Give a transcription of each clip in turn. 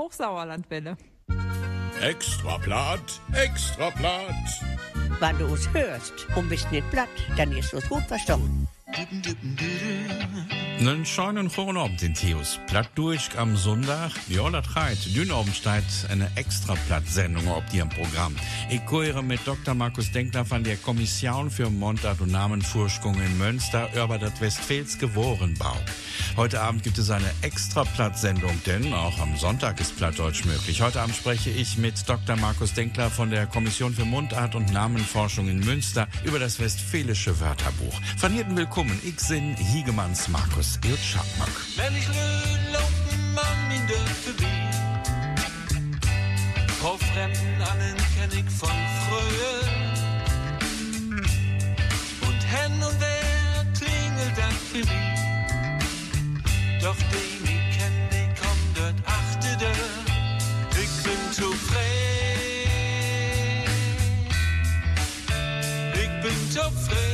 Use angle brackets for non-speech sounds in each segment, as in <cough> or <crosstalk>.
Hochsauerlandwelle. Extra Blatt, extra Blatt. Wenn du es hörst und bist nicht platt, dann ist es gut verstanden. Einen schönen guten Abend in Theos. Platt durch am Sonntag. Ja, das reicht. Dünn Abend steht eine extra Platt-Sendung auf Ihrem Programm. Ich gehöre mit Dr. Markus Denkler von der Kommission für Montag und Namenforschung in Münster über das Westfälske Wohrenbau. Heute Abend gibt es eine extra Platt-Sendung, denn auch am Sonntag ist Plattdeutsch möglich. Heute Abend spreche ich mit Dr. Markus Denkler von der Kommission für Mundart und Namenforschung in Münster über das Westfälische Wörterbuch. Von hier willkommen, ich bin Hiegemanns Markus Iltschapmak. Wenn ich laufen Mann in der Verbi Frau Fremden annen kenn ich von früher. Und hen und wer klingelt dann für mich? Doch den ich kenn, den kommt dort achte der Ich bin zu frei Ich bin zu frei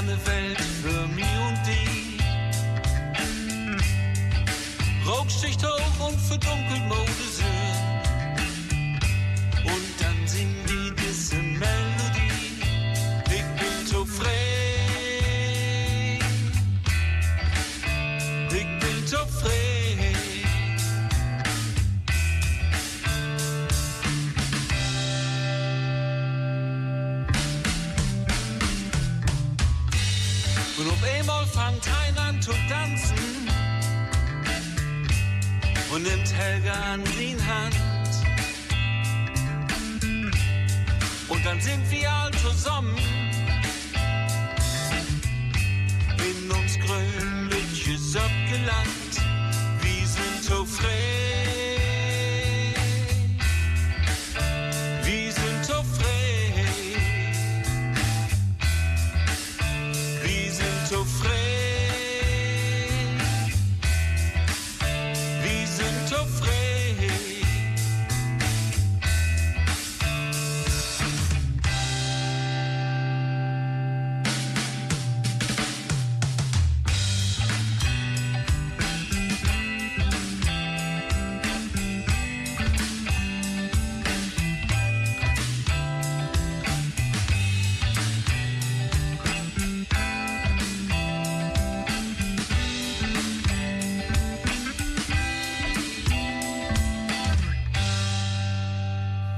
Eine Welt für mich und die. Rauch sticht hoch und verdunkelt Mode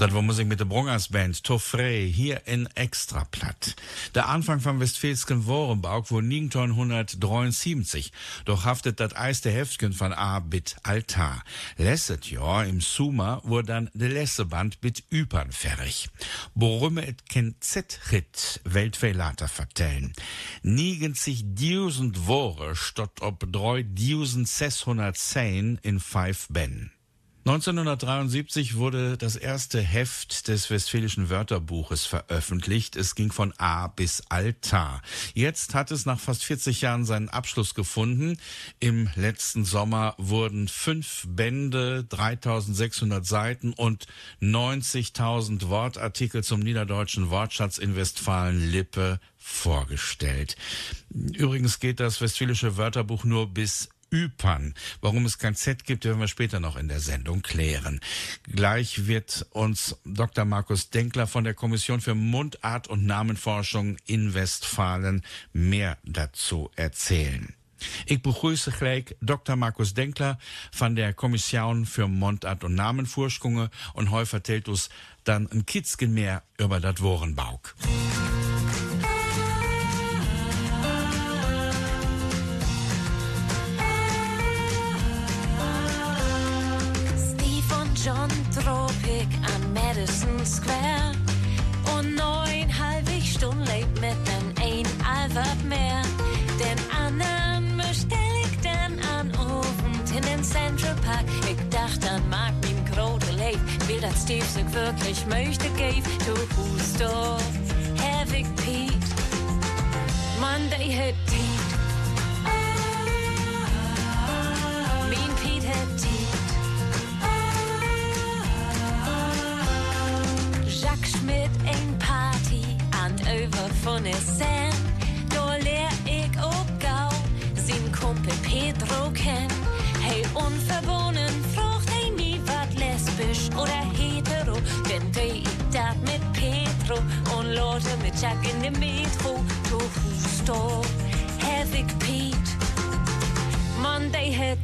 Das war Musik mit der Brungers Band, Toffrey, hier in Extraplatt. Der Anfang vom Westfälsken Worenbau wo 1973. Doch haftet das eiste Heftchen von A bit Altar. Lesset Jahr im Summer wurde dann de letzte Band bit Üpern fertig. Worümme et ken Z-Hit Weltfehlater vertellen. Niegend sich diusend Wore stott ob drei diusend 610 in five Ben. 1973 wurde das erste Heft des Westfälischen Wörterbuches veröffentlicht. Es ging von A bis Altar. Jetzt hat es nach fast 40 Jahren seinen Abschluss gefunden. Im letzten Sommer wurden fünf Bände, 3600 Seiten und 90.000 Wortartikel zum niederdeutschen Wortschatz in Westfalen-Lippe vorgestellt. Übrigens geht das Westfälische Wörterbuch nur bis Ypern. Warum es kein Z gibt, werden wir später noch in der Sendung klären. Gleich wird uns Dr. Markus Denkler von der Kommission für Mundart und Namenforschung in Westfalen mehr dazu erzählen. Ich begrüße gleich Dr. Markus Denkler von der Kommission für Mundart und Namenforschung und heute vertellt uns dann ein Kitzgen mehr über das Worenbauk. John Tropik am Madison Square. Und neuneinhalb Stunden lebt mit dem ein Albert mehr. Den anderen bestell ich dann an Ofen in den Central Park. Ich dachte an Mark, mein Grote lebt, will das die sich wirklich möchte, gave to Husto. Havik Pete, Monday hit Tiet. Von Sen. Da lehr ich auch gau, sin Kumpel Pedro kenn. Hey, unverbunden, frucht hey nie wat lesbisch oder hetero. Denn de dat mit Pedro und Leute mit Jack in dem Metro. To Husto, Havik Pete, Monday hit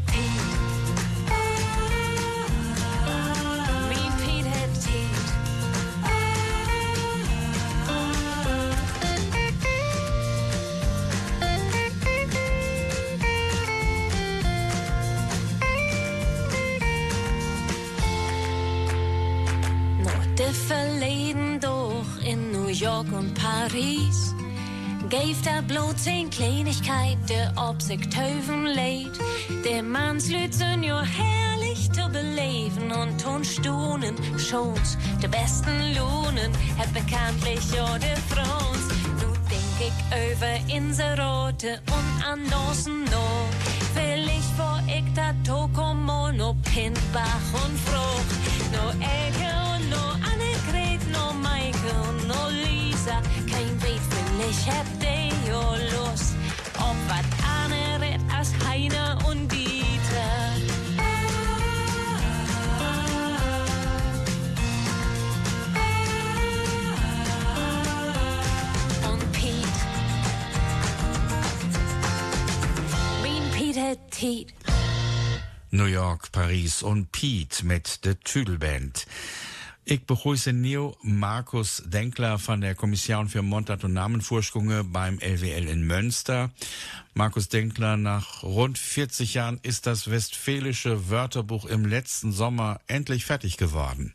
York und Paris. Geeft er bloot zijn Kleinigkeit, der ob sich töven leid. Der Mannslüt sind jo herrlich zu beleben und tun stunen, schons, de besten Lohnen, hat bekanntlich jo de Frons. Nu denk ich über Inserote und an Dosen no. Will ich vor ich da Tokomo, no Pintbach und Frucht. De jo Lust. Ob wat anderes als Heiner und Dieter. Und Piet. Mean Peter Tiet. New York, Paris und Pete mit der Tüdelband. Ich begrüße Neo Markus Denkler von der Kommission für Mundart- und Namenvorschungen beim LWL in Münster. Markus Denkler, nach rund 40 Jahren ist das Westfälische Wörterbuch im letzten Sommer endlich fertig geworden.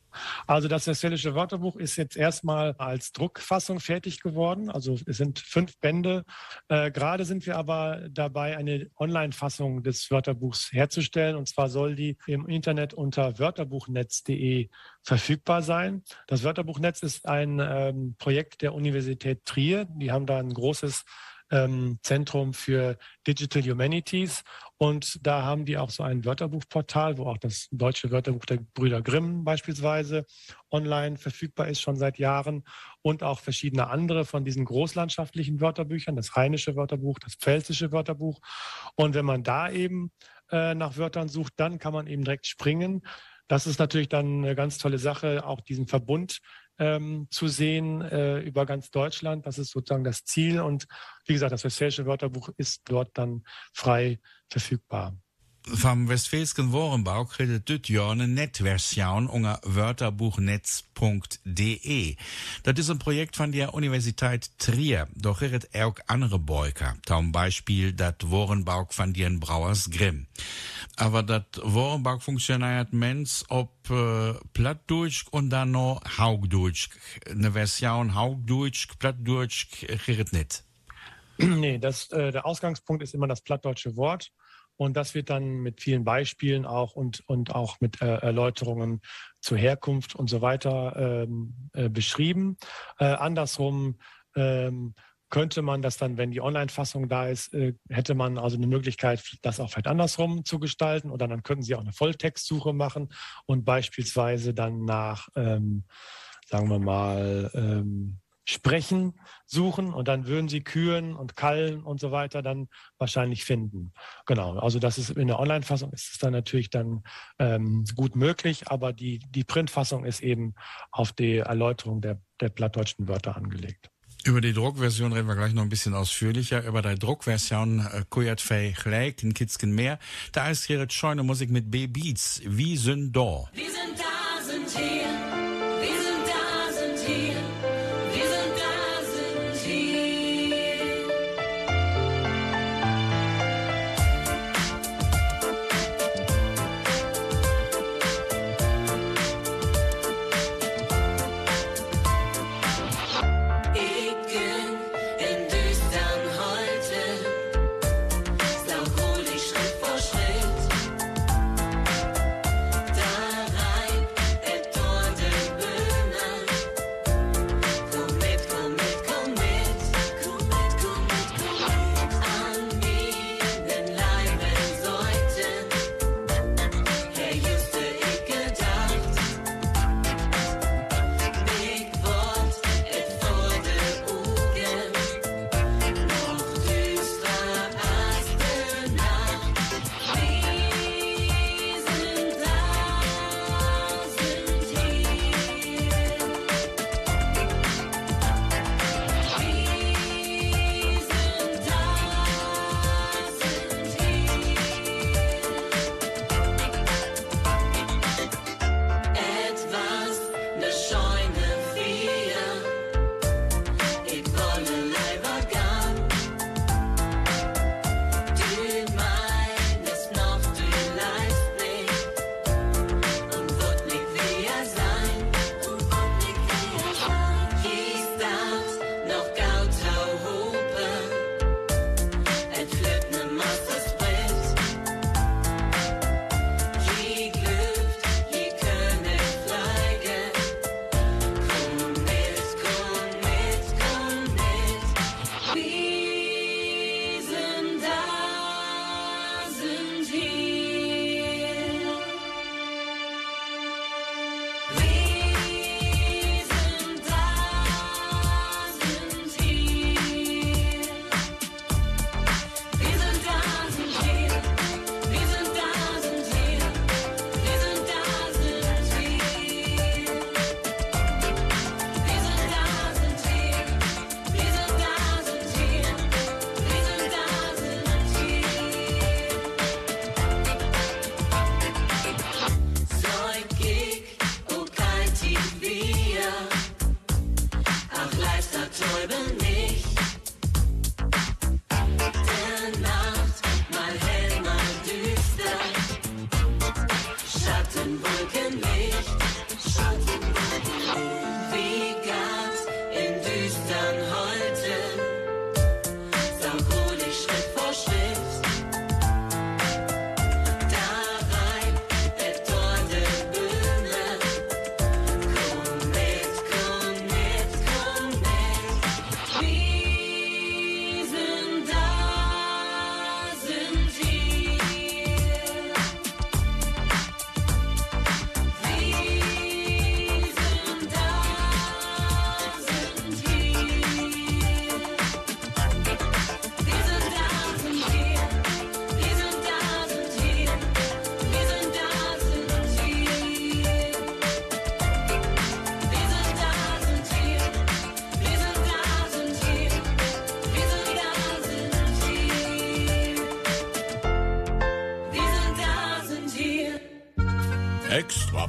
Also das Westfälische Wörterbuch ist jetzt erstmal als Druckfassung fertig geworden. Also es sind fünf Bände. Äh, Gerade sind wir aber dabei, eine Online-Fassung des Wörterbuchs herzustellen. Und zwar soll die im Internet unter wörterbuchnetz.de verfügbar sein. Das Wörterbuchnetz ist ein ähm, Projekt der Universität Trier. Die haben da ein großes ähm, Zentrum für Digital Humanities. Und da haben die auch so ein Wörterbuchportal, wo auch das deutsche Wörterbuch der Brüder Grimm beispielsweise online verfügbar ist, schon seit Jahren. Und auch verschiedene andere von diesen großlandschaftlichen Wörterbüchern, das rheinische Wörterbuch, das pfälzische Wörterbuch. Und wenn man da eben äh, nach Wörtern sucht, dann kann man eben direkt springen. Das ist natürlich dann eine ganz tolle Sache, auch diesen Verbund ähm, zu sehen äh, über ganz Deutschland. Das ist sozusagen das Ziel. Und wie gesagt, das Westfälische Wörterbuch ist dort dann frei verfügbar. Vom Westfälischen Worenbau dit Jahr eine Netversion unter wörterbuchnetz.de. Das ist ein Projekt von der Universität Trier. Doch irret auch andere Beuker. Zum Beispiel das Worenbau von den Brauers Grimm. Aber das Worenbau funktioniert mens ob äh, Plattdeutsch und dann noch Haugdeutsch. Eine Version Haugdeutsch, Plattdeutsch, irret nicht. nee, das, äh, der Ausgangspunkt ist immer das plattdeutsche Wort. Und das wird dann mit vielen Beispielen auch und, und auch mit äh, Erläuterungen zur Herkunft und so weiter ähm, äh, beschrieben. Äh, andersrum ähm, könnte man das dann, wenn die Online-Fassung da ist, äh, hätte man also eine Möglichkeit, das auch vielleicht andersrum zu gestalten. Oder dann könnten Sie auch eine Volltextsuche machen und beispielsweise dann nach, ähm, sagen wir mal, ähm, Sprechen suchen und dann würden sie Kühen und Kallen und so weiter dann wahrscheinlich finden. Genau, also das ist in der Online-Fassung ist es dann natürlich dann ähm, gut möglich, aber die, die Printfassung ist eben auf die Erläuterung der, der plattdeutschen Wörter angelegt. Über die Druckversion reden wir gleich noch ein bisschen ausführlicher. Über die Druckversion äh, Kujat Fei gleich in Kitzken mehr. Da ist hier jetzt scheune Musik mit B-Beats. Wie sind da? Wir sind da, sind hier. Wir sind da, sind hier.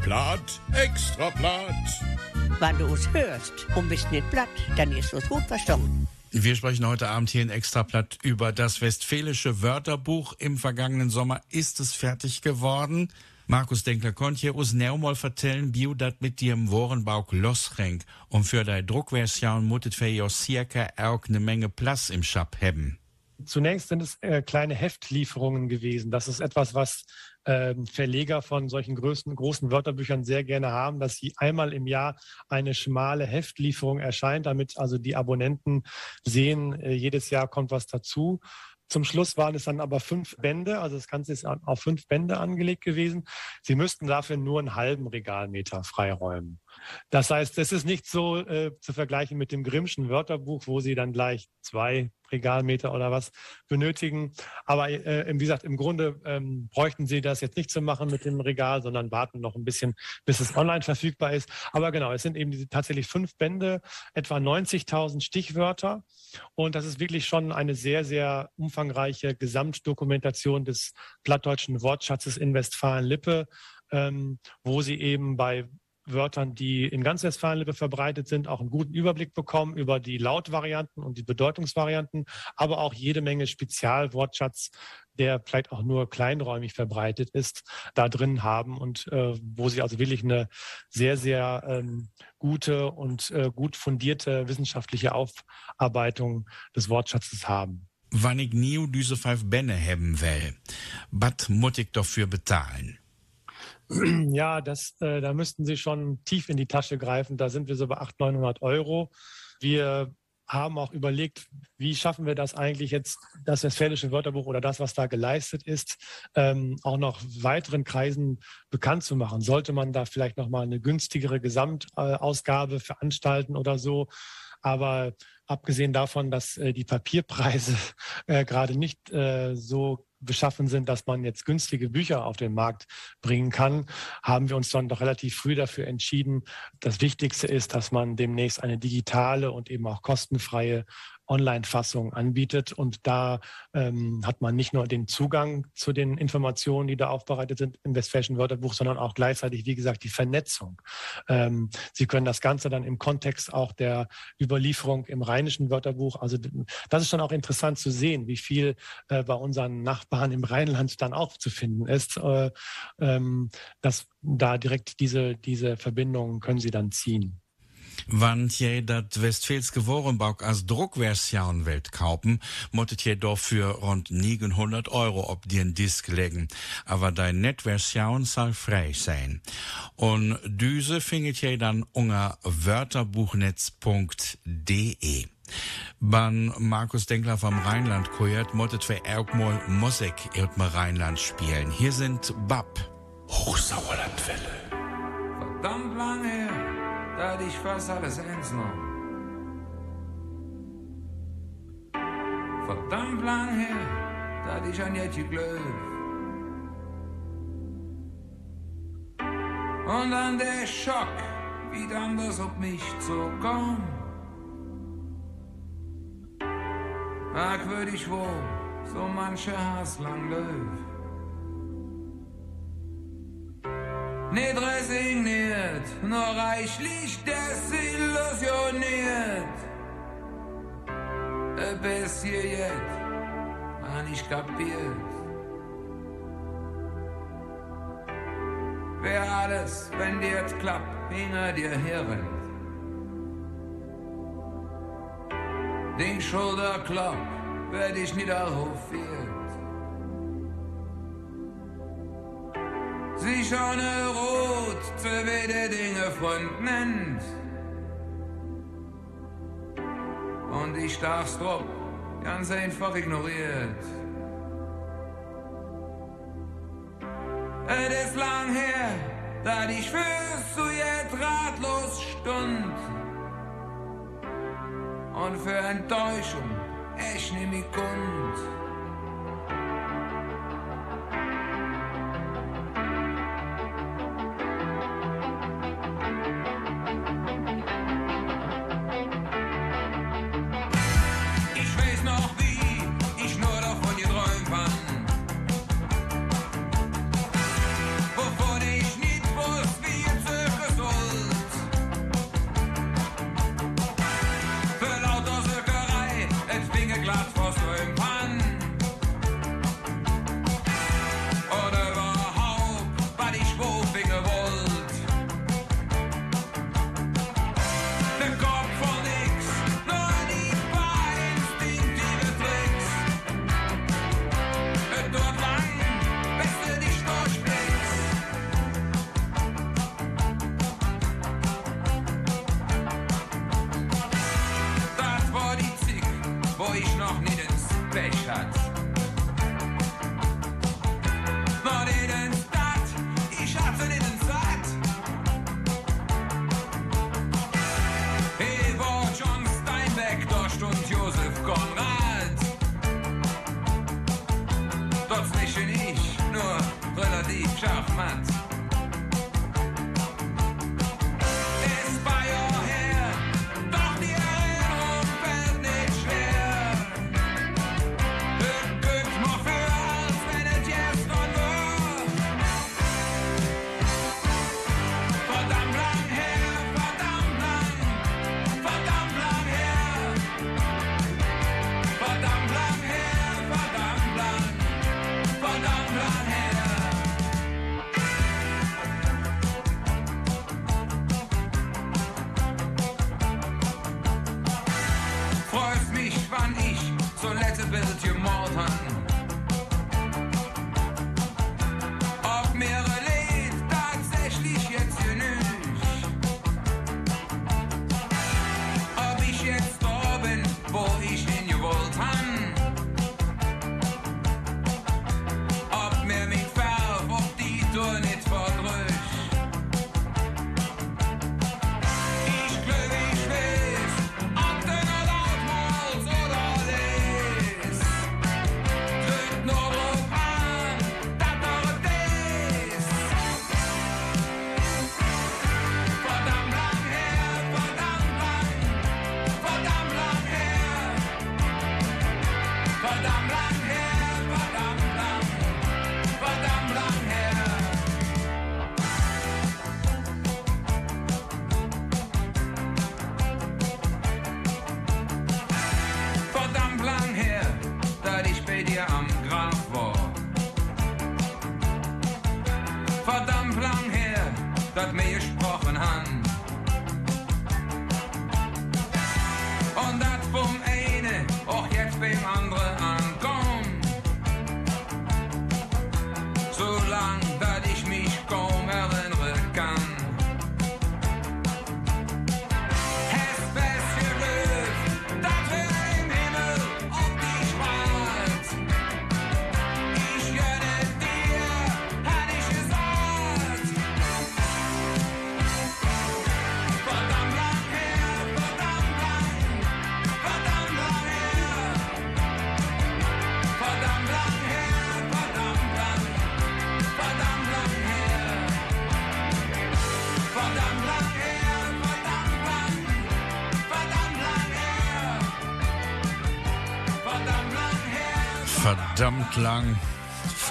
Blatt, extra Blatt. Wenn du es hörst und bist nicht platt, dann ist es gut verstanden. Wir sprechen heute Abend hier in Extrablatt über das Westfälische Wörterbuch. Im vergangenen Sommer ist es fertig geworden. Markus Denkler konnt hier uns näher mal vertellen, wie du das mit dem Worenbauch losrenk. Und für deine Druckversion mutet für ja circa auch eine Menge Platz im Shop haben. Zunächst sind es äh, kleine Heftlieferungen gewesen. Das ist etwas, was ähm, Verleger von solchen größten, großen Wörterbüchern sehr gerne haben, dass sie einmal im Jahr eine schmale Heftlieferung erscheint, damit also die Abonnenten sehen, äh, jedes Jahr kommt was dazu. Zum Schluss waren es dann aber fünf Bände, also das Ganze ist auf fünf Bände angelegt gewesen. Sie müssten dafür nur einen halben Regalmeter freiräumen. Das heißt, es ist nicht so äh, zu vergleichen mit dem Grimmschen Wörterbuch, wo Sie dann gleich zwei Regalmeter oder was benötigen. Aber äh, wie gesagt, im Grunde ähm, bräuchten Sie das jetzt nicht zu machen mit dem Regal, sondern warten noch ein bisschen, bis es online verfügbar ist. Aber genau, es sind eben diese, tatsächlich fünf Bände, etwa 90.000 Stichwörter. Und das ist wirklich schon eine sehr, sehr umfangreiche Gesamtdokumentation des plattdeutschen Wortschatzes in Westfalen-Lippe, ähm, wo Sie eben bei Wörtern, die in ganz Westfalen-Lippe verbreitet sind, auch einen guten Überblick bekommen über die Lautvarianten und die Bedeutungsvarianten, aber auch jede Menge Spezialwortschatz, der vielleicht auch nur kleinräumig verbreitet ist, da drin haben und äh, wo sie also wirklich eine sehr, sehr ähm, gute und äh, gut fundierte wissenschaftliche Aufarbeitung des Wortschatzes haben. Wann ich nie diese fünf Bände haben will, was muss ich dafür bezahlen? <clears throat> Ja, das, äh, da müssten Sie schon tief in die Tasche greifen. Da sind wir so bei 800, 900 Euro. Wir haben auch überlegt, wie schaffen wir das eigentlich jetzt, das Westfälische Wörterbuch oder das, was da geleistet ist, ähm, auch noch weiteren Kreisen bekannt zu machen. Sollte man da vielleicht nochmal eine günstigere Gesamtausgabe veranstalten oder so? Aber abgesehen davon, dass äh, die Papierpreise <laughs> äh, gerade nicht äh, so beschaffen sind, dass man jetzt günstige Bücher auf den Markt bringen kann, haben wir uns dann doch relativ früh dafür entschieden. Das Wichtigste ist, dass man demnächst eine digitale und eben auch kostenfreie Online-Fassung anbietet. Und da ähm, hat man nicht nur den Zugang zu den Informationen, die da aufbereitet sind im Westfälischen Wörterbuch, sondern auch gleichzeitig, wie gesagt, die Vernetzung. Ähm, Sie können das Ganze dann im Kontext auch der Überlieferung im Rheinischen Wörterbuch, also das ist schon auch interessant zu sehen, wie viel äh, bei unseren Nachbarn im Rheinland dann auch zu finden ist. Äh, ähm, dass da direkt diese, diese Verbindungen können Sie dann ziehen. Wann je dat Westfälske Worenbauch als Druckversion wollt kaufen, mottet je doch für rund 900 Euro ob den Disk legen. Aber dein Netversion soll frei sein. Und diese findet je dann unter wörterbuchnetz.de. Ban Markus Denkler vom Rheinland koert mottet für Ergmol Musik im Rheinland spielen. Hier sind Bab. Hochsauerlandwelle. Verdammt lang her, da hatte ich fast alles eins noch. Verdammt lang her, da hatte ich an Jetje Glöw. Und dann der Schock, wie dann das auf mich zukam. Merkwürdig wohl, so mancher Hass lang Löw. nicht resigniert, nur reichlich desillusioniert. Bis hier jetzt, hab nicht kapiert. Wer alles, wenn dir jetzt klappt, hinter dir herrennt. Den Schulterklopp werde ich nicht aufhören. Sie schauen rot, für wer der Dinge Freund nennt. Und ich darf's drauf, ganz einfach ignoriert. Es ist lang her, da ich fürs zu jetzt ratlos stund. Und für Enttäuschung, ich nehme mich kund. Dat Meer sprachen an.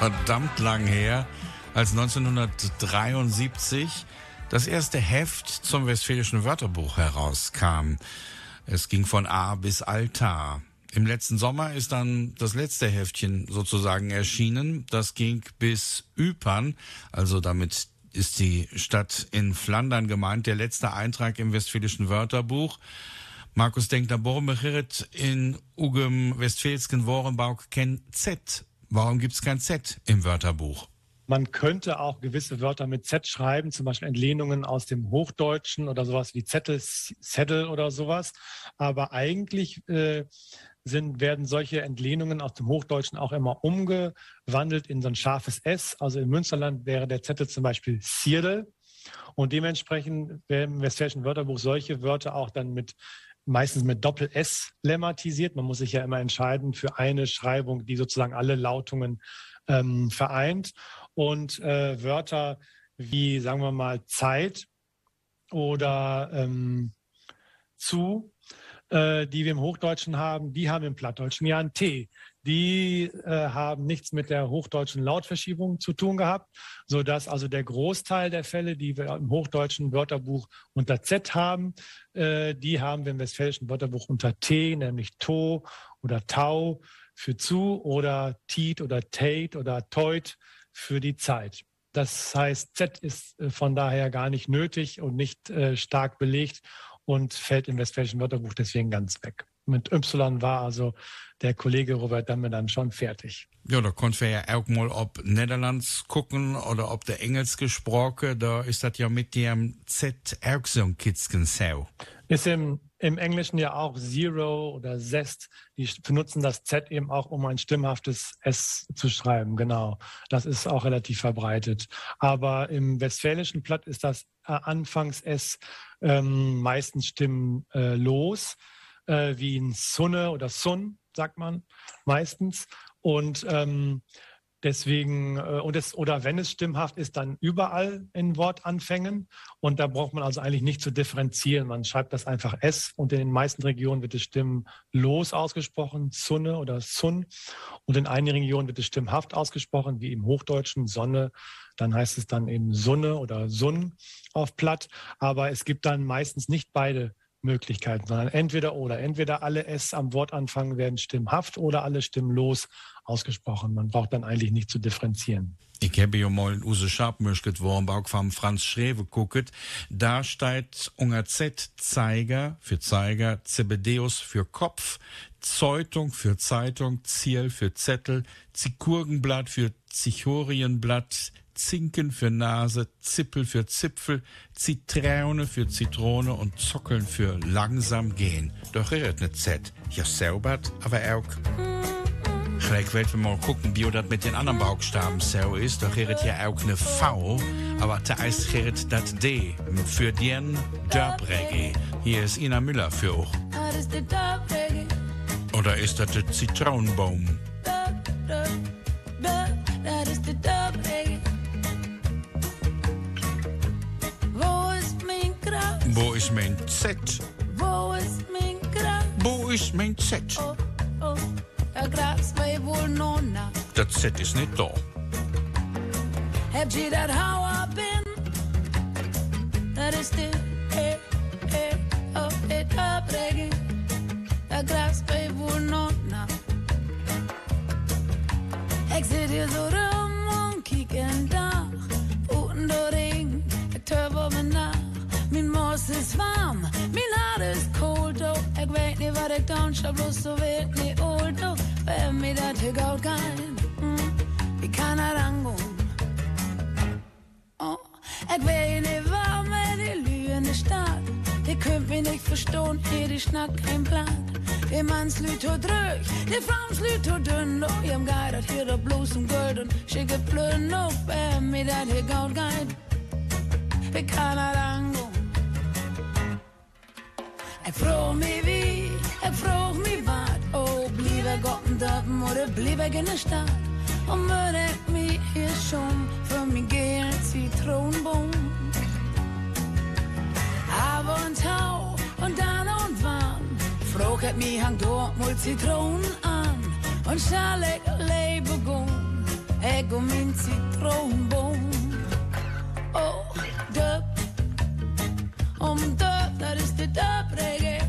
verdammt lang her, als 1973 das erste Heft zum Westfälischen Wörterbuch herauskam. Es ging von A bis Altar. Im letzten Sommer ist dann das letzte Heftchen sozusagen erschienen. Das ging bis Ypern, also damit ist die Stadt in Flandern gemeint, der letzte Eintrag im Westfälischen Wörterbuch. Markus denkt, da boren in Ugem Westfälsken Worenbauk ken Z Warum gibt es kein Z im Wörterbuch? Man könnte auch gewisse Wörter mit Z schreiben, zum Beispiel Entlehnungen aus dem Hochdeutschen oder sowas wie Zettel, Zettel oder sowas. Aber eigentlich äh, sind, werden solche Entlehnungen aus dem Hochdeutschen auch immer umgewandelt in so ein scharfes S. Also im Münsterland wäre der Zettel zum Beispiel Sierdel. Und dementsprechend werden im Westfälischen Wörterbuch solche Wörter auch dann mit meistens mit Doppel-S lemmatisiert. Man muss sich ja immer entscheiden für eine Schreibung, die sozusagen alle Lautungen ähm, vereint. Und äh, Wörter wie, sagen wir mal, Zeit oder ähm, zu, äh, die wir im Hochdeutschen haben, die haben im Plattdeutschen ja ein T. Die äh, haben nichts mit der hochdeutschen Lautverschiebung zu tun gehabt, sodass also der Großteil der Fälle, die wir im hochdeutschen Wörterbuch unter Z haben, äh, die haben wir im westfälischen Wörterbuch unter T, nämlich To oder Tau für zu oder Tiet oder Tate oder Teut für die Zeit. Das heißt, Z ist äh, von daher gar nicht nötig und nicht äh, stark belegt und fällt im Westfälischen Wörterbuch deswegen ganz weg. Mit Y war also der Kollege Robert Damme dann schon fertig. Ja, da konnten wir ja auch mal ob Niederlands gucken oder ob der Englisch gesprochen, da ist das ja mit dem Z auch so ein Kitzken sau. Ist im, im Englischen ja auch Zero oder Zest. Die benutzen das Z eben auch, um ein stimmhaftes S zu schreiben. Genau. Das ist auch relativ verbreitet. Aber im Westfälischen Platt ist das äh, Anfangs-S ähm, meistens stimmlos, äh, wie in Sunne oder Sun, sagt man meistens. Und ähm, deswegen, äh, und es, oder wenn es stimmhaft ist, dann überall in Wortanfängen. Und da braucht man also eigentlich nicht zu differenzieren. Man schreibt das einfach S und in den meisten Regionen wird es stimmlos ausgesprochen, Sunne oder Sun. Und in einigen Regionen wird es stimmhaft ausgesprochen, wie im Hochdeutschen Sonne. Dann heißt es dann eben Sunne oder Sun auf Platt. Aber es gibt dann meistens nicht beide Möglichkeiten, sondern entweder oder. Entweder alle S am Wortanfang werden stimmhaft oder alle stimmlos ausgesprochen. Man braucht dann eigentlich nicht zu differenzieren. Ich habe ja mal in Use Schabmüschket Worenbauch vom Franz Schrewe gucket. Da steht unter Z Zeiger für Zeiger, Zebedeus für Kopf, Zeutung für Zeitung, Ziel für Zettel, Zikurgenblatt für Zichorienblatt, Zinken für Nase, Zippel für Zipfel, Zitrone für Zitrone und Zockeln für langsam gehen. Doch redet ne Z. Ja, saubert, aber auch. Gleich werden wir mal gucken, wie das mit den anderen Buchstaben so ist. Doch redet ja auch ne V, aber da ist redet das D für den Dörpreggae. Hier ist Ina Müller für der Dub-Reggae, Oder ist das der Zitronenbaum? Grab? Wo ist mein Z? Wo ist mein Grab? Wo ist mein Z? Oh, oh, der Grab's bei wohl noch nach. Das Z ist nicht da. Habt ihr das How I been? Das ist der, eh, eh, oh, der Dub-Reggae. Der Grab's bei wohl noch nach. Ich sit hier so so wird nicht old, oh. Wenn mir das hier gut geht, hm, wie kann er angehen? Oh, ich weiß nicht, warum er die Lüge Stadt. Die könnt mich nicht verstehen, hier die Schnack kein Plan. Die Manns Lüt to drück, die Frauens Lüt to dünn. Oh, ich hab geidert hier da bloß um Geld und schicke Plön auf, mir hier gut geht. Wie ich frag mich wat. Oh, blieb er Gott in Dörpen oder blieb er in der Stadt? Und ich mich hier schon für mich gehen Zitronenbaum? Aber und Tau und dann und wann ich mich hang dort mal Zitronen an und gehen, ich um mein Zitronenbaum. Oh, um Döp, das ist der Döp-Reggae.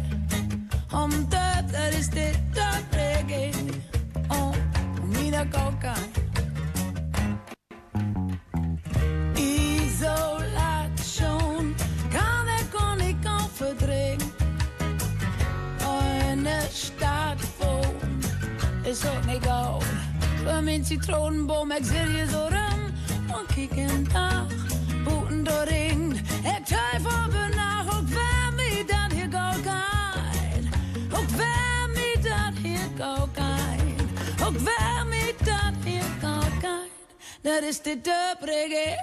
Um Döp, das ist der Döp-Reggae. reggae oh, mina coca. Isolation kan ik kon ik kan verdringen. In de stad woon is ook niet goud. Voor mijn citronenboom, ik zit hier zo rum. En kijk een dag, boeten door ring. Ik twijfel benach, ook waar mij dat hier goud gaat. Ook waar mij dat hier goud gaat. Ook waar mij dat hier goud gaat. Dat is de dub reggae.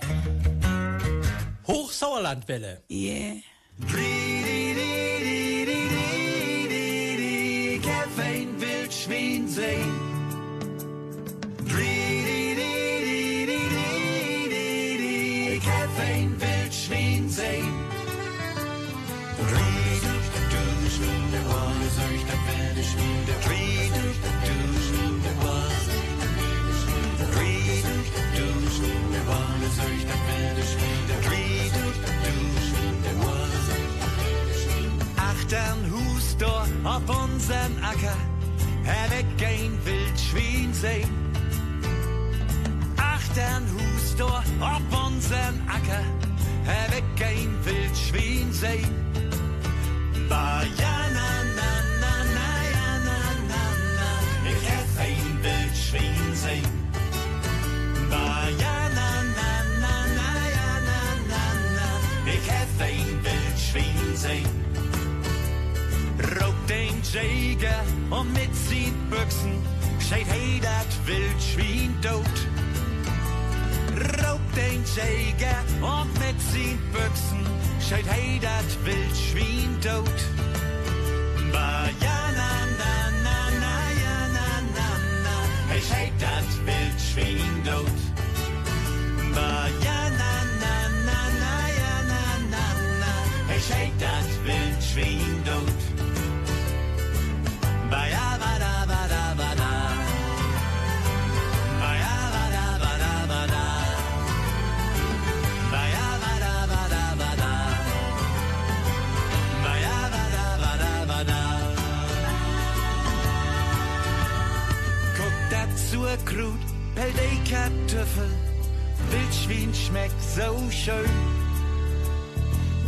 Hochsauerlandwelle. Yeah. Ik heb een wild Schwein sehen. Unseren Acker, ein Wildschwein sehen. Achtern Hus da auf unseren Acker, ein Wildschwein sehen. Ba ja na na na ja na na na, ich hab ein Wildschwein sehen. Ba ja na na na ja na na na, ich hab ein Wildschwein sehen. Jäger und mit sin Büchsen steht hey dat Wildschwein tot. Raubt den Jäger und mit sin Büchsen steht hey dat Wildschwein tot. Ba ja Kartoffel. Wildschwein schmeckt so schön.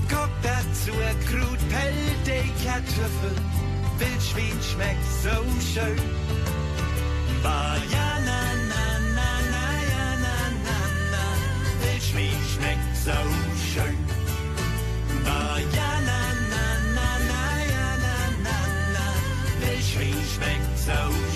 Guck dazu Krut, pellt die Kartoffel. Wildschwein schmeckt so schön. Ba. Wildschwein schmeckt so schön. Ba ja na na na na ja na na na. Wildschwein schmeckt so schön.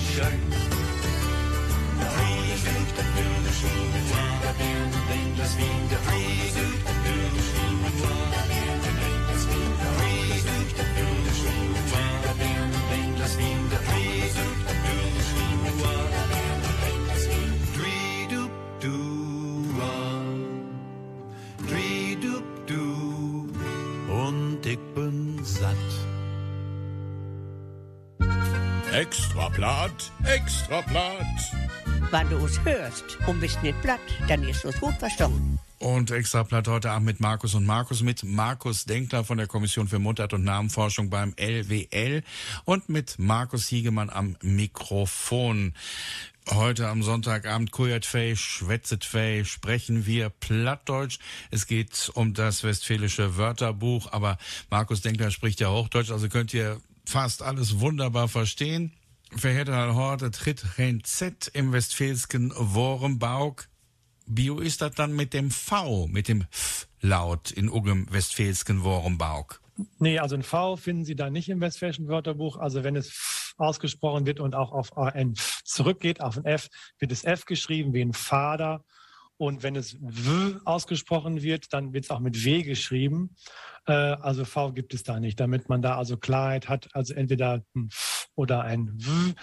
Extra Blatt, extra Blatt. Wenn du es hörst und bist nicht platt, dann ist es gut verstanden. Und Extrablatt heute Abend mit Markus und Markus, mit Markus Denkler von der Kommission für Mundart- und Namenforschung beim LWL und mit Markus Hiegemann am Mikrofon. Heute am Sonntagabend Kujatfei, Schwätzetfei, sprechen wir Plattdeutsch. Es geht um das westfälische Wörterbuch, aber Markus Denkler spricht ja Hochdeutsch, also könnt ihr fast alles wunderbar verstehen. Verhärter Horte tritt kein Z im westfälsken Worembauk. Bio ist das dann mit dem V, mit dem F-Laut in ugem westfälsken Worembauk. Nee, also ein V finden Sie da nicht im Westfälischen Wörterbuch. Also wenn es F ausgesprochen wird und auch auf ein zurückgeht, auf ein F, wird es F geschrieben wie ein Vater. Und wenn es W ausgesprochen wird, dann wird es auch mit W geschrieben. Äh, also V gibt es da nicht. Damit man da also Klarheit hat, also entweder ein F oder ein W,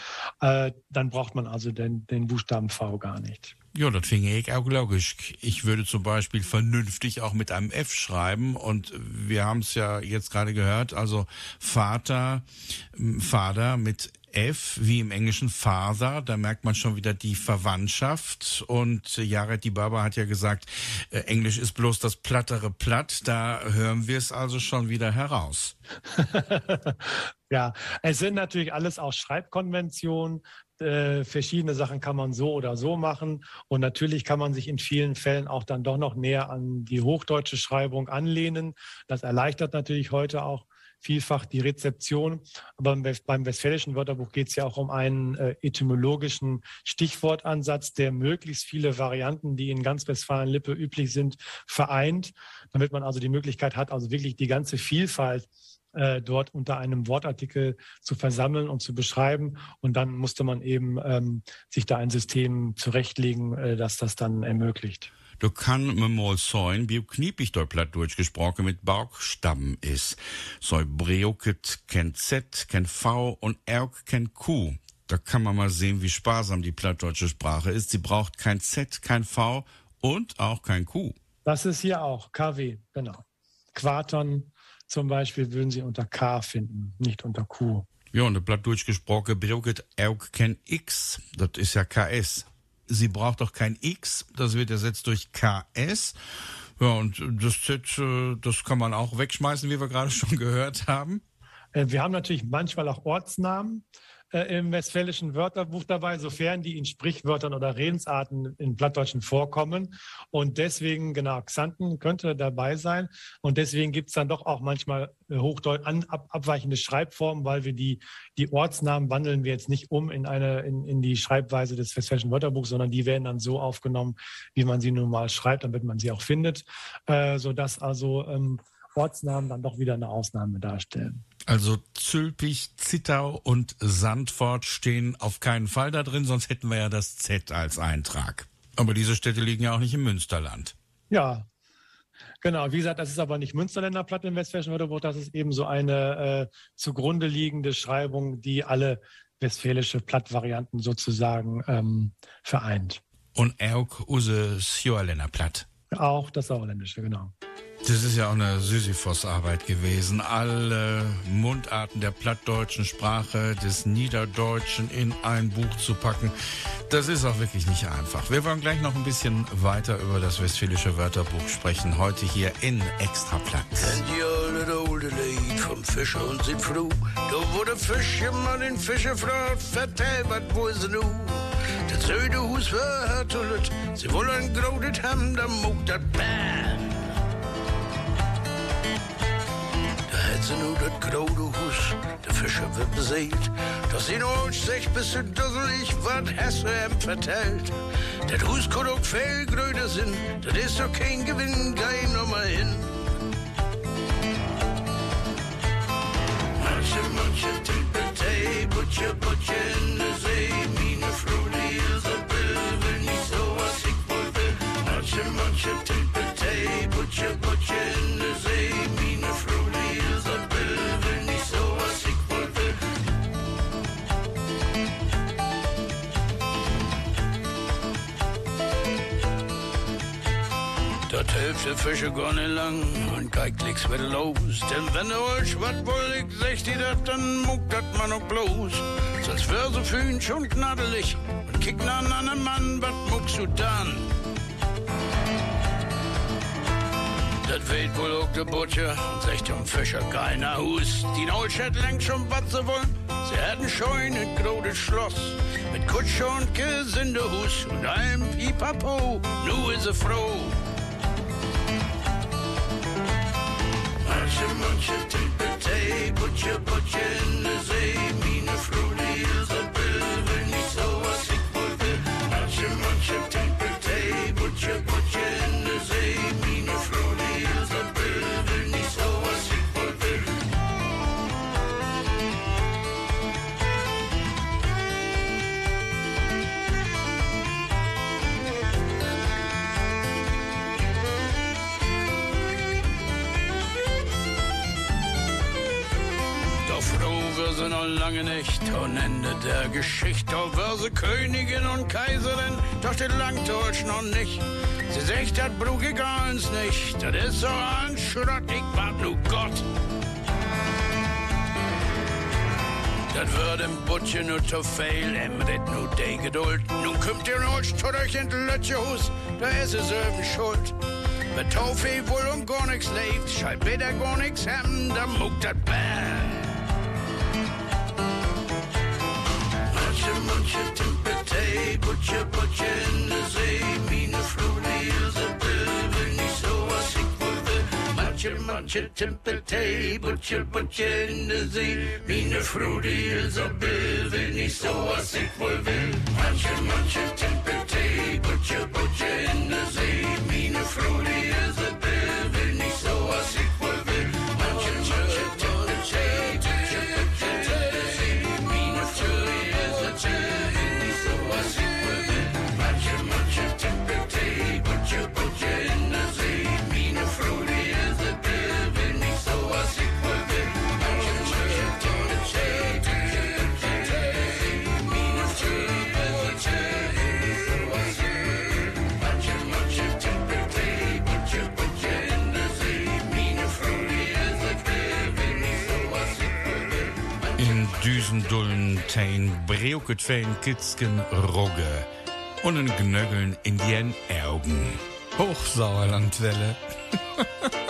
äh, dann braucht man also den, den Buchstaben V gar nicht. Ja, das finde ich auch logisch. Ich würde zum Beispiel vernünftig auch mit einem F schreiben und wir haben es ja jetzt gerade gehört, also Vater, Vater mit F wie im englischen Father. Da merkt man schon wieder die Verwandtschaft. Und äh, Jared die Baba hat ja gesagt, äh, Englisch ist bloß das plattere Platt. Da hören wir es also schon wieder heraus. <laughs> ja, es sind natürlich alles auch Schreibkonventionen. Äh, verschiedene Sachen kann man so oder so machen. Und natürlich kann man sich in vielen Fällen auch dann doch noch näher an die hochdeutsche Schreibung anlehnen. Das erleichtert natürlich heute auch vielfach die Rezeption. Aber beim Westfälischen Wörterbuch geht es ja auch um einen äh, etymologischen Stichwortansatz, der möglichst viele Varianten, die in ganz Westfalen-Lippe üblich sind, vereint, damit man also die Möglichkeit hat, also wirklich die ganze Vielfalt äh, dort unter einem Wortartikel zu versammeln und zu beschreiben. Und dann musste man eben ähm, sich da ein System zurechtlegen, äh, das das dann ermöglicht. Du kann me mal sein, wie kniepig dort platt durchgesprochen mit Bauchstamm ist. So Breuket kennt Z, kennt V und Erk kennt Q. Da kann man mal sehen, wie sparsam die plattdeutsche Sprache ist. Sie braucht kein Z, kein V und auch kein Q. Das ist hier auch KW, genau. Quarton zum Beispiel würden Sie unter K finden, nicht unter Q. Ja, und der Blatt durchgesprochen, Breuket Erk kennt X. Das ist ja KS sie braucht doch kein X, das wird ersetzt durch KS. Ja, und das Z, äh, das kann man auch wegschmeißen, wie wir gerade <laughs> schon gehört haben. Äh, wir haben natürlich manchmal auch Ortsnamen äh, im westfälischen Wörterbuch dabei, sofern die in Sprichwörtern oder Redensarten in Plattdeutschen vorkommen. Und deswegen, genau, Xanten könnte dabei sein. Und deswegen gibt es dann doch auch manchmal äh, Hochdeutsch an, ab, abweichende Schreibformen, weil wir die, die Ortsnamen wandeln wir jetzt nicht um in, eine, in, in die Schreibweise des westfälischen Wörterbuchs, sondern die werden dann so aufgenommen, wie man sie nun mal schreibt, damit man sie auch findet, äh, sodass also ähm, Ortsnamen dann doch wieder eine Ausnahme darstellen. Also Zülpich, Zittau und Sandfort stehen auf keinen Fall da drin, sonst hätten wir ja das Z als Eintrag. Aber diese Städte liegen ja auch nicht im Münsterland. Ja, Genau, wie gesagt, das ist aber nicht Münsterländer Platt im Westfälischen Wörterbuch, das ist eben so eine äh, zugrunde liegende Schreibung, die alle westfälische Plattvarianten sozusagen ähm, vereint. Und auch use Sjoerländer Platt. Auch das Sauerländische, genau. Das ist ja auch eine Sisyphos-Arbeit gewesen. Alle Mundarten der plattdeutschen Sprache, des Niederdeutschen in ein Buch zu packen. Das ist auch wirklich nicht einfach. Wir wollen gleich noch ein bisschen weiter über das Westfälische Wörterbuch sprechen. Heute hier in alte Lied vom Fischer und froh? Da wurde Fischer mal den Fischer fragt, vertell, was wo ist nu? Das söde Hus war hartulet, sie wollen grodet haben, da muckt das Bam. Sie nu dat grode hus, de Fischer wird beseelt. Doch sie nur sich bis zu dusselig, wat Hesse em vertellt. Dat Hus kann auch viel gröder sind, dat ist doch kein Gewinn, geh noch mal hin. Manche, manche Tippeltei, Butcher, Butcher in der See, meine Frau, die Isabel, will nicht so, was ich wohl will. Manche, manche Tippeltei, Butcher, Butcher in Dat hilft der Fische gar nicht lang und kein Klicks wird los. Denn wenn du euch wat wollig sagt ihr dat, dann muckt dat man auch bloß. Sonst wär so fühlen schon knaddelig und kicken an einen Mann, wat muckst du dann? Dat weht wohl auch der Butcher und sagt dem Fischer keiner Hus. Die Neulstadt lenkt schon, was sie wollen. Sie hätten scheun ein großes Schloss mit Kutsche und Gesindehus und einem Pipapo. Nu is sie froh. Manche, manche Tippeltei, Butcher, Butcher in der See. lange nicht und Ende der Geschichte. Auf Verse Königin und Kaiserin, doch den Langdeutsch noch nicht. Sie sagt, das Blut ich uns nicht, das ist so ein Schrott, ich bat nur Gott. Das wird im Butchen nur zu fehl, im Ritt nur de Geduld. Nun kommt ihr noch euch in Lötchehus, da ist es eben schuld. Wenn Tofi wohl um gar nichts lebt, schall bitte gar nichts haben, dann muckt das Bär. Butcher, butcher, temper Timpeltei, butcher, butcher in de zee. Mine fruity is op bil, wil niet zoals ik wel wil. Manche, manche Timpeltei, butcher, butcher in de zee. Mine fruity is op Dullen, tein breuket fein Kitzken Rogge und ein Gnögeln in dien Augen. Hochsauerlandwelle. <laughs>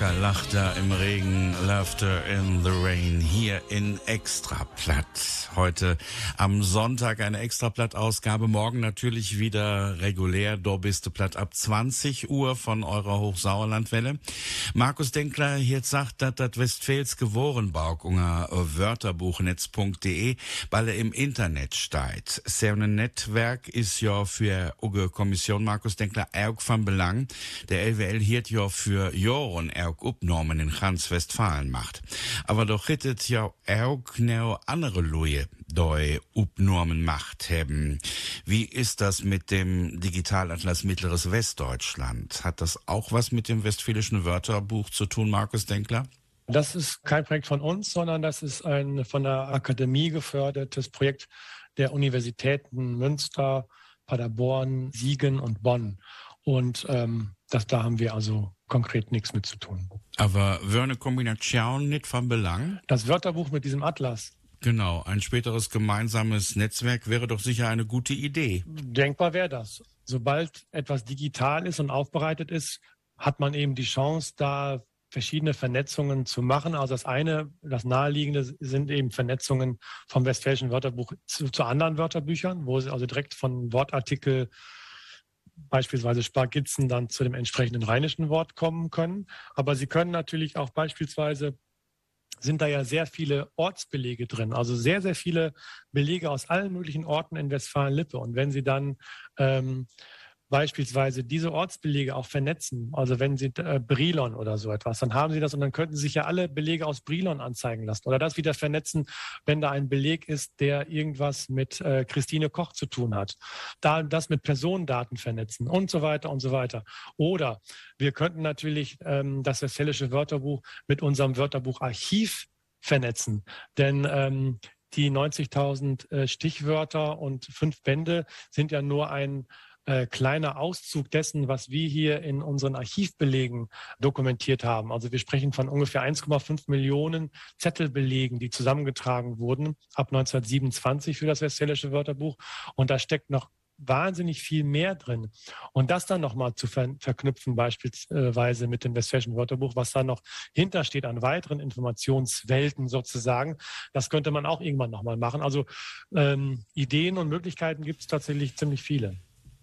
Wacker Lachter im Regen, Laughter in the Rain hier in Extraplatt. Heute am Sonntag eine Extraplatt-Ausgabe, morgen natürlich wieder regulär Dorbiste Platt ab 20 Uhr von eurer Hochsauerlandwelle. Markus Denkler hier sagt, dass das Westfäls gewohren Wörterbuchnetz.de, weil er im Internet steigt. Sein Netzwerk ist ja für Uge Kommission Markus Denkler auch von Belang. Der LWL hielt ja für Joren auch ook opnamen in ganz Westfalen macht. Aber doch hittet ja auch noch andere Leute, die Upnormen macht haben. Wie ist das mit dem Digitalatlas Mittleres Westdeutschland? Hat das auch was mit dem westfälischen Wörterbuch zu tun, Markus Denkler? Das ist kein Projekt von uns, sondern das ist ein von der Akademie gefördertes Projekt der Universitäten Münster, Paderborn, Siegen und Bonn. Und ähm, das, da haben wir also konkret nichts mit zu tun. Aber Wörne Kombination nicht von Belang? Das Wörterbuch mit diesem Atlas. Genau, ein späteres gemeinsames Netzwerk wäre doch sicher eine gute Idee. Denkbar wäre das. Sobald etwas digital ist und aufbereitet ist, hat man eben die Chance, da verschiedene Vernetzungen zu machen. Also das eine, das naheliegende sind eben Vernetzungen vom Westfälischen Wörterbuch zu, zu anderen Wörterbüchern, wo sie also direkt von Wortartikel beispielsweise Spargitzen dann zu dem entsprechenden rheinischen Wort kommen können. Aber sie können natürlich auch beispielsweise sind da ja sehr viele Ortsbelege drin, also sehr, sehr viele Belege aus allen möglichen Orten in Westfalen-Lippe. Und wenn Sie dann ähm, beispielsweise diese Ortsbelege auch vernetzen, also wenn Sie äh, Brilon oder so etwas, dann haben Sie das und dann könnten Sie sich ja alle Belege aus Brilon anzeigen lassen oder das wieder vernetzen, wenn da ein Beleg ist, der irgendwas mit äh, Christine Koch zu tun hat. Da das mit Personendaten vernetzen und so weiter und so weiter. Oder wir könnten natürlich ähm, das Westfälische Wörterbuch mit unserem Wörterbucharchiv vernetzen, denn ähm, die 90.000 äh, Stichwörter und fünf Bände sind ja nur ein äh, kleiner Auszug dessen, was wir hier in unseren Archivbelegen dokumentiert haben. Also wir sprechen von ungefähr 1,5 Millionen Zettelbelegen, die zusammengetragen wurden ab 1927 für das Westfälische Wörterbuch. Und da steckt noch wahnsinnig viel mehr drin. Und das dann nochmal zu ver verknüpfen, beispielsweise mit dem Westfälischen Wörterbuch, was da noch hintersteht an weiteren Informationswelten sozusagen, das könnte man auch irgendwann nochmal machen. Also ähm, Ideen und Möglichkeiten gibt es tatsächlich ziemlich viele.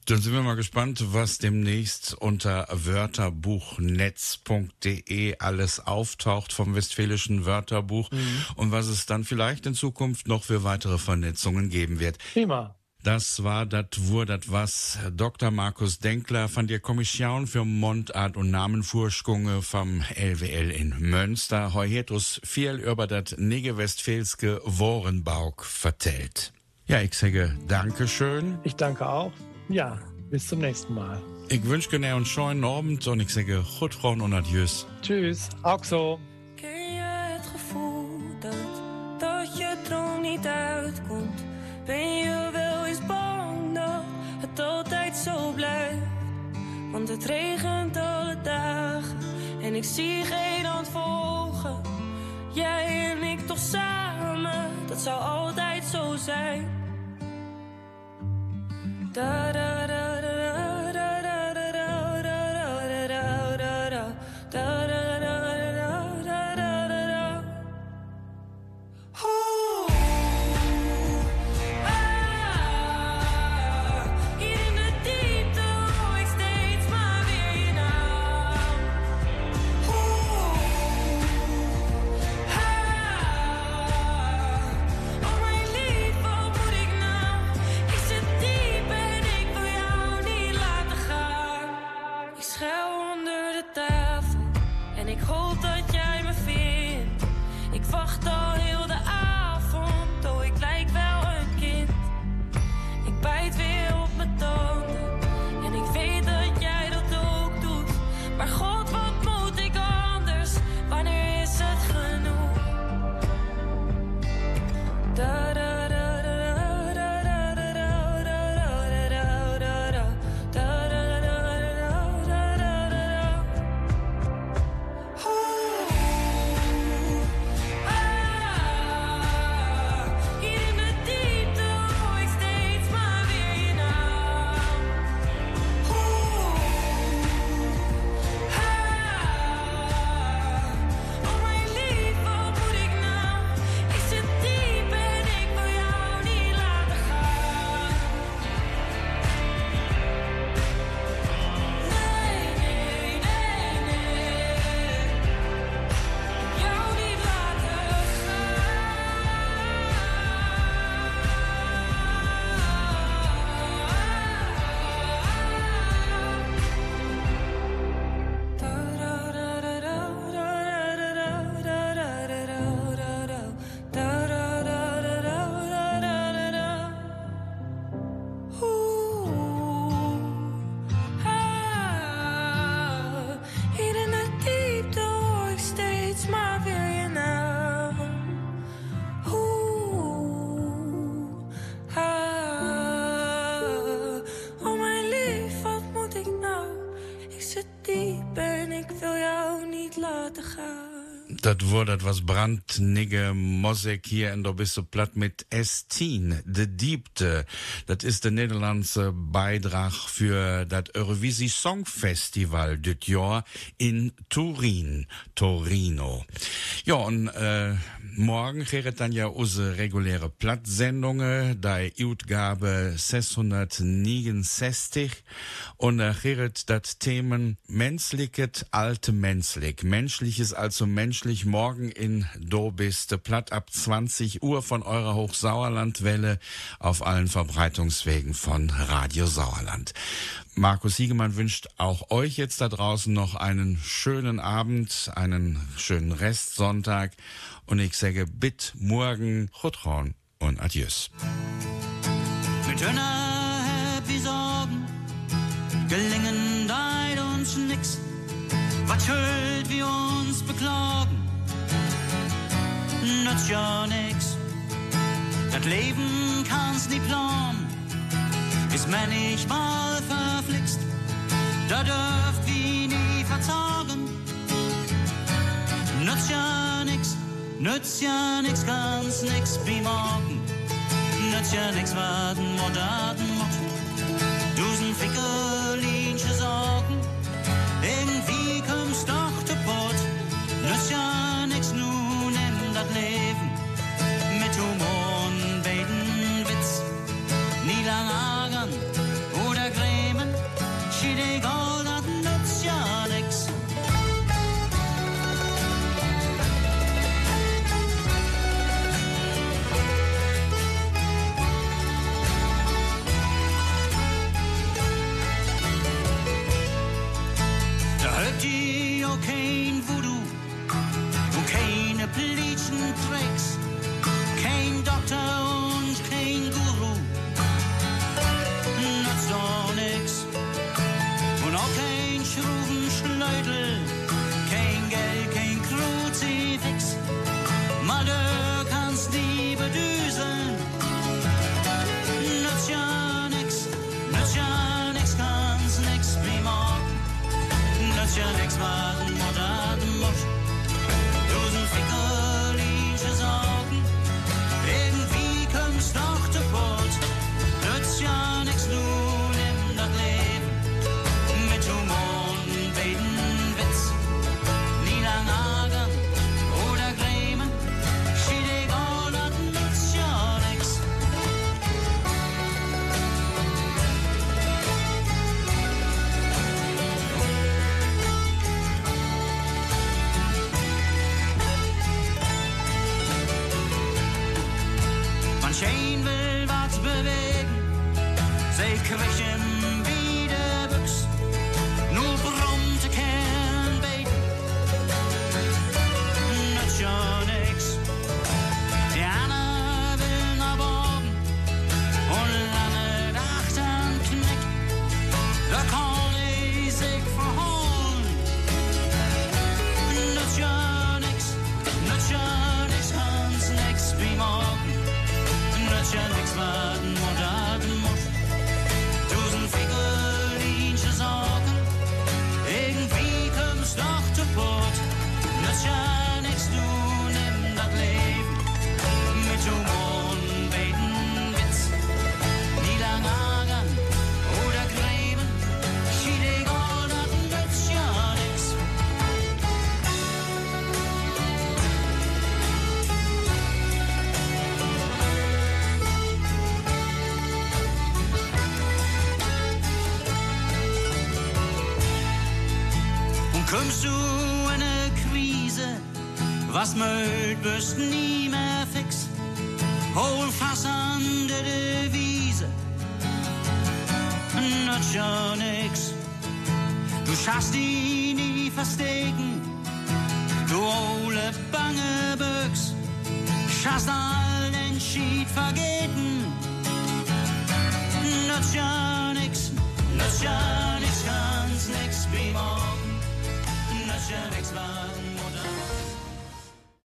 Dann sind wir mal gespannt, was demnächst unter wörterbuchnetz.de alles auftaucht vom Westfälischen Wörterbuch Mhm. und was es dann vielleicht in Zukunft noch für weitere Vernetzungen geben wird. Prima. Das war dat wur dat was Dr. Markus Denkler von der Kommission für Mundart und Namenvorschunge vom LWL in Münster. Heuetus viel über dat Nege-Westfälske Worenbauk vertellt. Ja, ich sage Dankeschön. Ich danke auch. Ja, bis zum nächsten Mal. Ich wünsche genau einen schönen Abend und ich sage Guttrauen und Adieus. Tschüss, auch so. Ken je het gevoel dat, dat je droom niet uitkomt? Ben je wel eens bang dat het altijd zo blijft? Want het regent alle dagen en ik zie geen hand volgen. Jij en ik toch samen, dat zou altijd zo zijn. Da da da da ben, ik wil jou niet laten gaan. Das wurde was brandnige Musik hier in der bist du platt mit S10, de Diebte. Das ist der niederlandse Beitrag für das Eurovisie Song Festival dit Jahr in Turin, Torino. Ja, und äh, morgen wäret dann ja unsere reguläre Plattsendungen, da Utgabe 669 und da wäret das Themen menschliches, alte menschlich, menschliches also menschlich morgen in Dobiste platt ab 20 Uhr von eurer Hochsauerlandwelle auf allen Verbreitungswegen von Radio Sauerland. Markus Siegemann wünscht auch euch jetzt da draußen noch einen schönen Abend, einen schönen Restsonntag und ich sage bitt morgen Chutron und Adieus. Mit Hörner happy Sorgen gelingen deit uns nix. Was schuld wir uns beklagen, nützt ja nix. Das Leben kann's nie planen, ist manchmal verflixt. Da dürft wir nie verzagen, nützt ja nix, nützt ja nix, ganz nix wie morgen. Nützt ja nix, warten, warten, warten. Dusen Fickerlinche Sorgen, Nützt ja nix, nun nimm das Leben burst